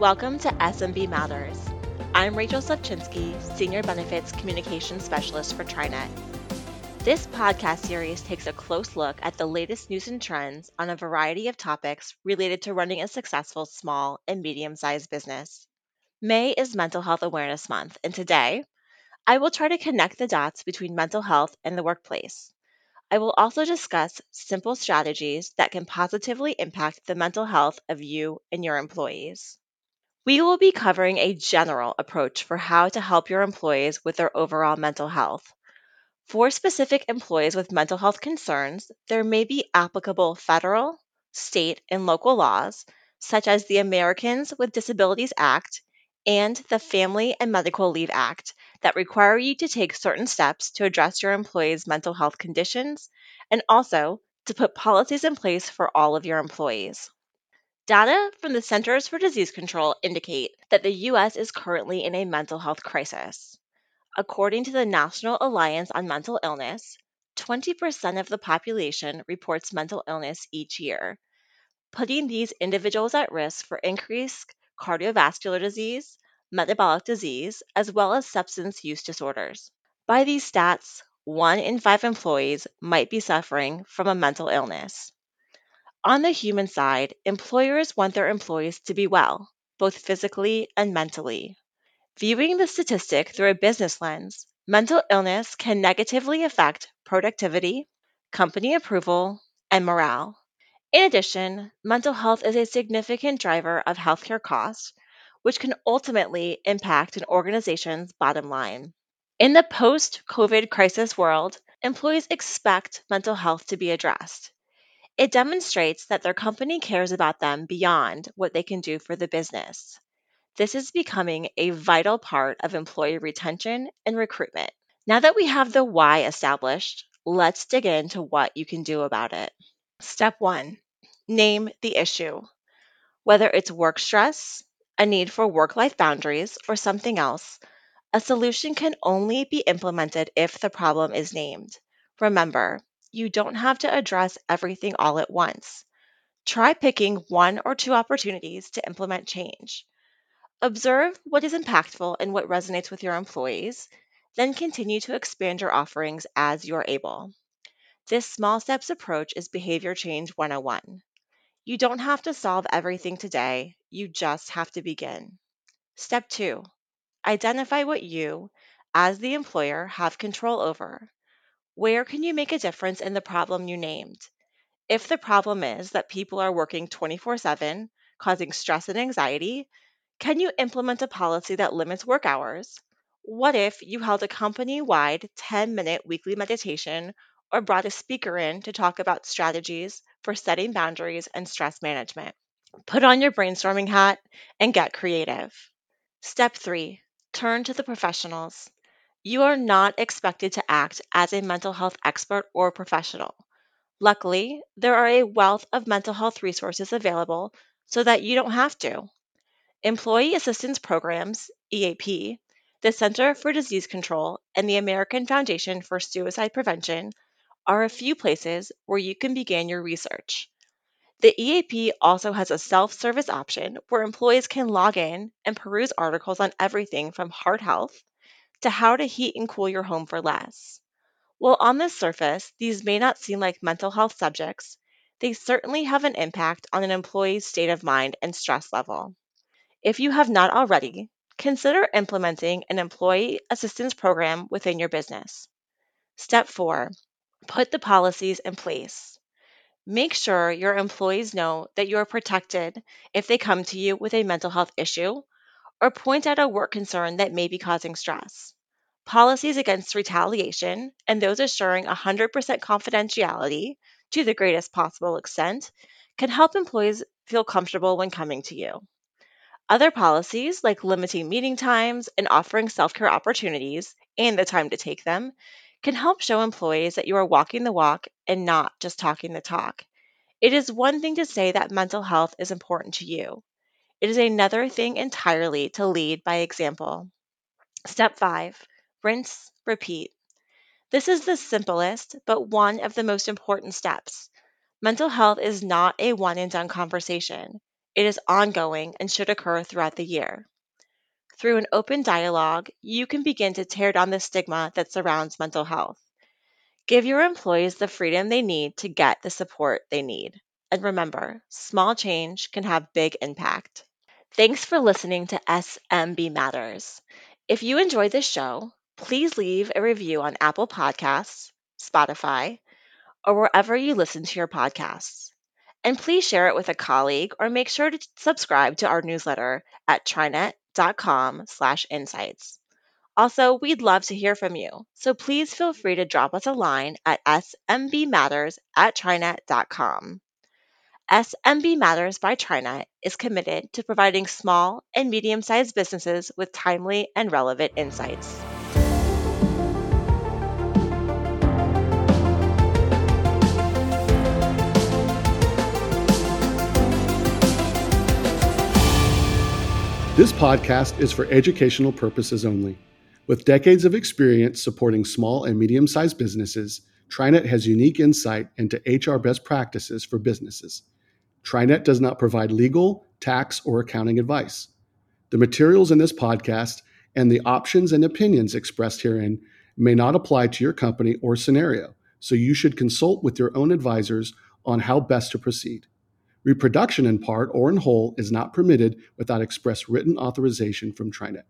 Welcome to SMB Matters. I'm Rachel Sufczynski, Senior Benefits Communications Specialist for TriNet. This podcast series takes a close look at the latest news and trends on a variety of topics related to running a successful small and medium sized business. May is Mental Health Awareness Month, and today I will try to connect the dots between mental health and the workplace. I will also discuss simple strategies that can positively impact the mental health of you and your employees. We will be covering a general approach for how to help your employees with their overall mental health. For specific employees with mental health concerns, there may be applicable federal, state, and local laws, such as the Americans with Disabilities Act and the Family and Medical Leave Act, that require you to take certain steps to address your employees' mental health conditions and also to put policies in place for all of your employees. Data from the Centers for Disease Control indicate that the U.S. is currently in a mental health crisis. According to the National Alliance on Mental Illness, 20% of the population reports mental illness each year, putting these individuals at risk for increased cardiovascular disease, metabolic disease, as well as substance use disorders. By these stats, one in five employees might be suffering from a mental illness. On the human side, employers want their employees to be well, both physically and mentally. Viewing the statistic through a business lens, mental illness can negatively affect productivity, company approval, and morale. In addition, mental health is a significant driver of healthcare costs, which can ultimately impact an organization's bottom line. In the post COVID crisis world, employees expect mental health to be addressed. It demonstrates that their company cares about them beyond what they can do for the business. This is becoming a vital part of employee retention and recruitment. Now that we have the why established, let's dig into what you can do about it. Step one name the issue. Whether it's work stress, a need for work life boundaries, or something else, a solution can only be implemented if the problem is named. Remember, you don't have to address everything all at once. Try picking one or two opportunities to implement change. Observe what is impactful and what resonates with your employees, then continue to expand your offerings as you are able. This small steps approach is Behavior Change 101. You don't have to solve everything today, you just have to begin. Step two identify what you, as the employer, have control over. Where can you make a difference in the problem you named? If the problem is that people are working 24 7, causing stress and anxiety, can you implement a policy that limits work hours? What if you held a company wide 10 minute weekly meditation or brought a speaker in to talk about strategies for setting boundaries and stress management? Put on your brainstorming hat and get creative. Step three turn to the professionals. You are not expected to act as a mental health expert or professional. Luckily, there are a wealth of mental health resources available so that you don't have to. Employee Assistance Programs, EAP, the Center for Disease Control, and the American Foundation for Suicide Prevention are a few places where you can begin your research. The EAP also has a self service option where employees can log in and peruse articles on everything from heart health to how to heat and cool your home for less. While on the surface, these may not seem like mental health subjects, they certainly have an impact on an employee's state of mind and stress level. If you have not already, consider implementing an employee assistance program within your business. Step four, put the policies in place. Make sure your employees know that you are protected if they come to you with a mental health issue or point out a work concern that may be causing stress. Policies against retaliation and those assuring 100% confidentiality to the greatest possible extent can help employees feel comfortable when coming to you. Other policies, like limiting meeting times and offering self care opportunities and the time to take them, can help show employees that you are walking the walk and not just talking the talk. It is one thing to say that mental health is important to you, it is another thing entirely to lead by example. Step five rinse, repeat. This is the simplest, but one of the most important steps. Mental health is not a one and done conversation. It is ongoing and should occur throughout the year. Through an open dialogue, you can begin to tear down the stigma that surrounds mental health. Give your employees the freedom they need to get the support they need. And remember, small change can have big impact. Thanks for listening to SMB Matters. If you enjoyed this show, please leave a review on Apple Podcasts, Spotify, or wherever you listen to your podcasts. And please share it with a colleague or make sure to subscribe to our newsletter at trinet.com slash insights. Also, we'd love to hear from you, so please feel free to drop us a line at smbmatters at trinet.com. SMB Matters by TriNet is committed to providing small and medium sized businesses with timely and relevant insights. This podcast is for educational purposes only. With decades of experience supporting small and medium sized businesses, TriNet has unique insight into HR best practices for businesses. TriNet does not provide legal, tax, or accounting advice. The materials in this podcast and the options and opinions expressed herein may not apply to your company or scenario, so you should consult with your own advisors on how best to proceed. Reproduction in part or in whole is not permitted without express written authorization from TriNet.